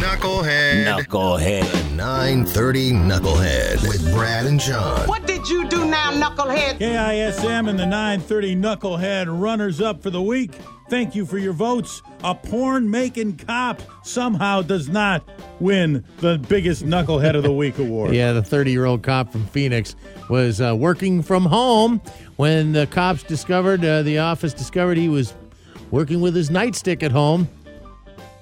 Knucklehead. Knucklehead. 930 Knucklehead with Brad and John. What did you do now, knucklehead? KISM and the 930 Knucklehead runners up for the week. Thank you for your votes. A porn making cop somehow does not win the biggest Knucklehead of the Week award. Yeah, the 30 year old cop from Phoenix was uh, working from home when the cops discovered, uh, the office discovered he was working with his nightstick at home,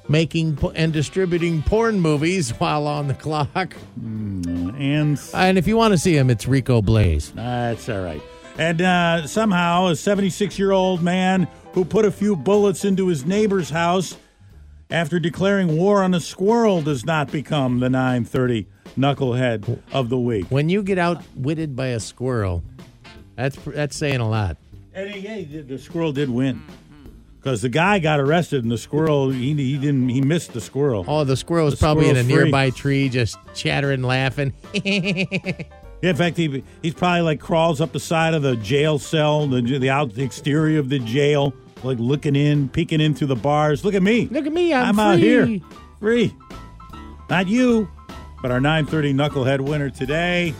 making and distributing porn movies while on the clock. And And if you want to see him, it's Rico Blaze. that's all right. And uh, somehow, a 76 year old man who put a few bullets into his neighbor's house after declaring war on a squirrel does not become the 930 Knucklehead of the Week. When you get outwitted by a squirrel, that's that's saying a lot. And he, yeah, the- the squirrel did win because the guy got arrested, and the squirrel he, he didn't he missed the squirrel. Oh, the squirrel was The probably in a free. nearby tree, just chattering, laughing. Yeah, in fact, he he's probably like crawls up the side of the jail cell, the the out the exterior of the jail, like looking in, peeking in through the bars. Look at me, Look at me, I'm, out free. here, free. Not you, but our 9:30 knucklehead winner today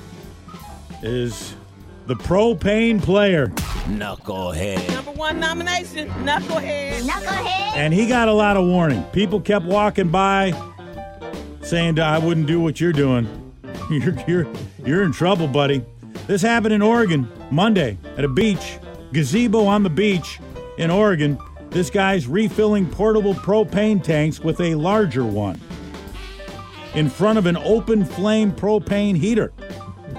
is the propane player. Knucklehead. Number one nomination, knucklehead. Knucklehead. And he got a lot of warning. People kept walking by saying, I wouldn't do what you're doing. You're, you're, you're in trouble, buddy. This happened in Oregon Monday at a beach, gazebo on the beach in Oregon. This guy's refilling portable propane tanks with a larger one in front of an open flame propane heater.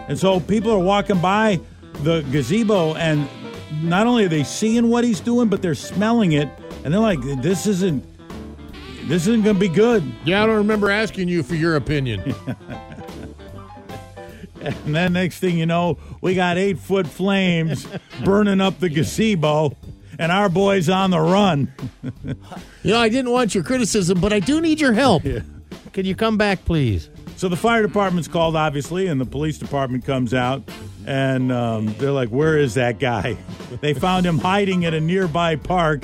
And so people are walking by the gazebo and not only are they seeing what he's doing, but they're smelling it and they're like, this isn't this isn't gonna be good. Yeah, I don't remember asking you for your opinion. And then next thing you know, we got eight foot flames burning up the gazebo and our boy's on the run. you know, I didn't want your criticism, but I do need your help. Can you come back, please? So the fire department's called, obviously, and the police department comes out, and um, they're like, "Where is that guy?" They found him hiding at a nearby park,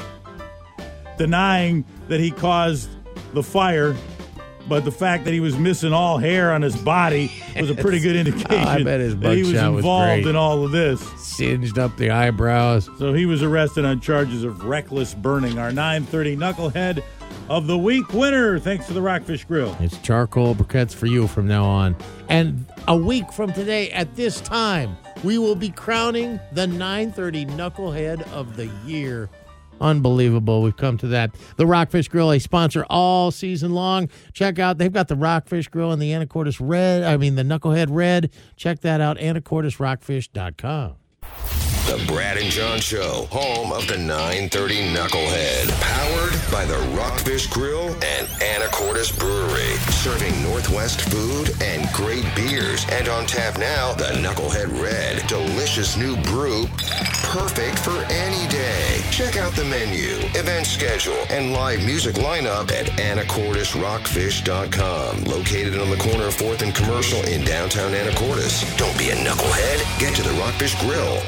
denying that he caused the fire. But the fact that he was missing all hair on his body was a pretty good indication I bet his that he was was involved great. in all of this. Singed up the eyebrows. So he was arrested on charges of reckless burning. Our 930 knucklehead of the week winner, thanks to the Rockfish Grill. It's charcoal briquettes for you from now on. And a week from today, at this time, we will be crowning the 930 Knucklehead of the Year. Unbelievable. We've come to that. The Rockfish Grill, a sponsor all season long. Check out, they've got the Rockfish Grill and the Anacortes Red, I mean, the Knucklehead Red. Check that out, anacortesrockfish.com. The Brad and John Show, home of the 930 Knucklehead. By the Rockfish Grill and Anacortes Brewery. Serving Northwest food and great beers. And on tap now, the Knucklehead Red. Delicious new brew. Perfect for any day. Check out the menu, event schedule, and live music lineup at anacortesrockfish.com. Located on the corner of 4th and Commercial in downtown Anacortes. Don't be a knucklehead. Get to the Rockfish Grill.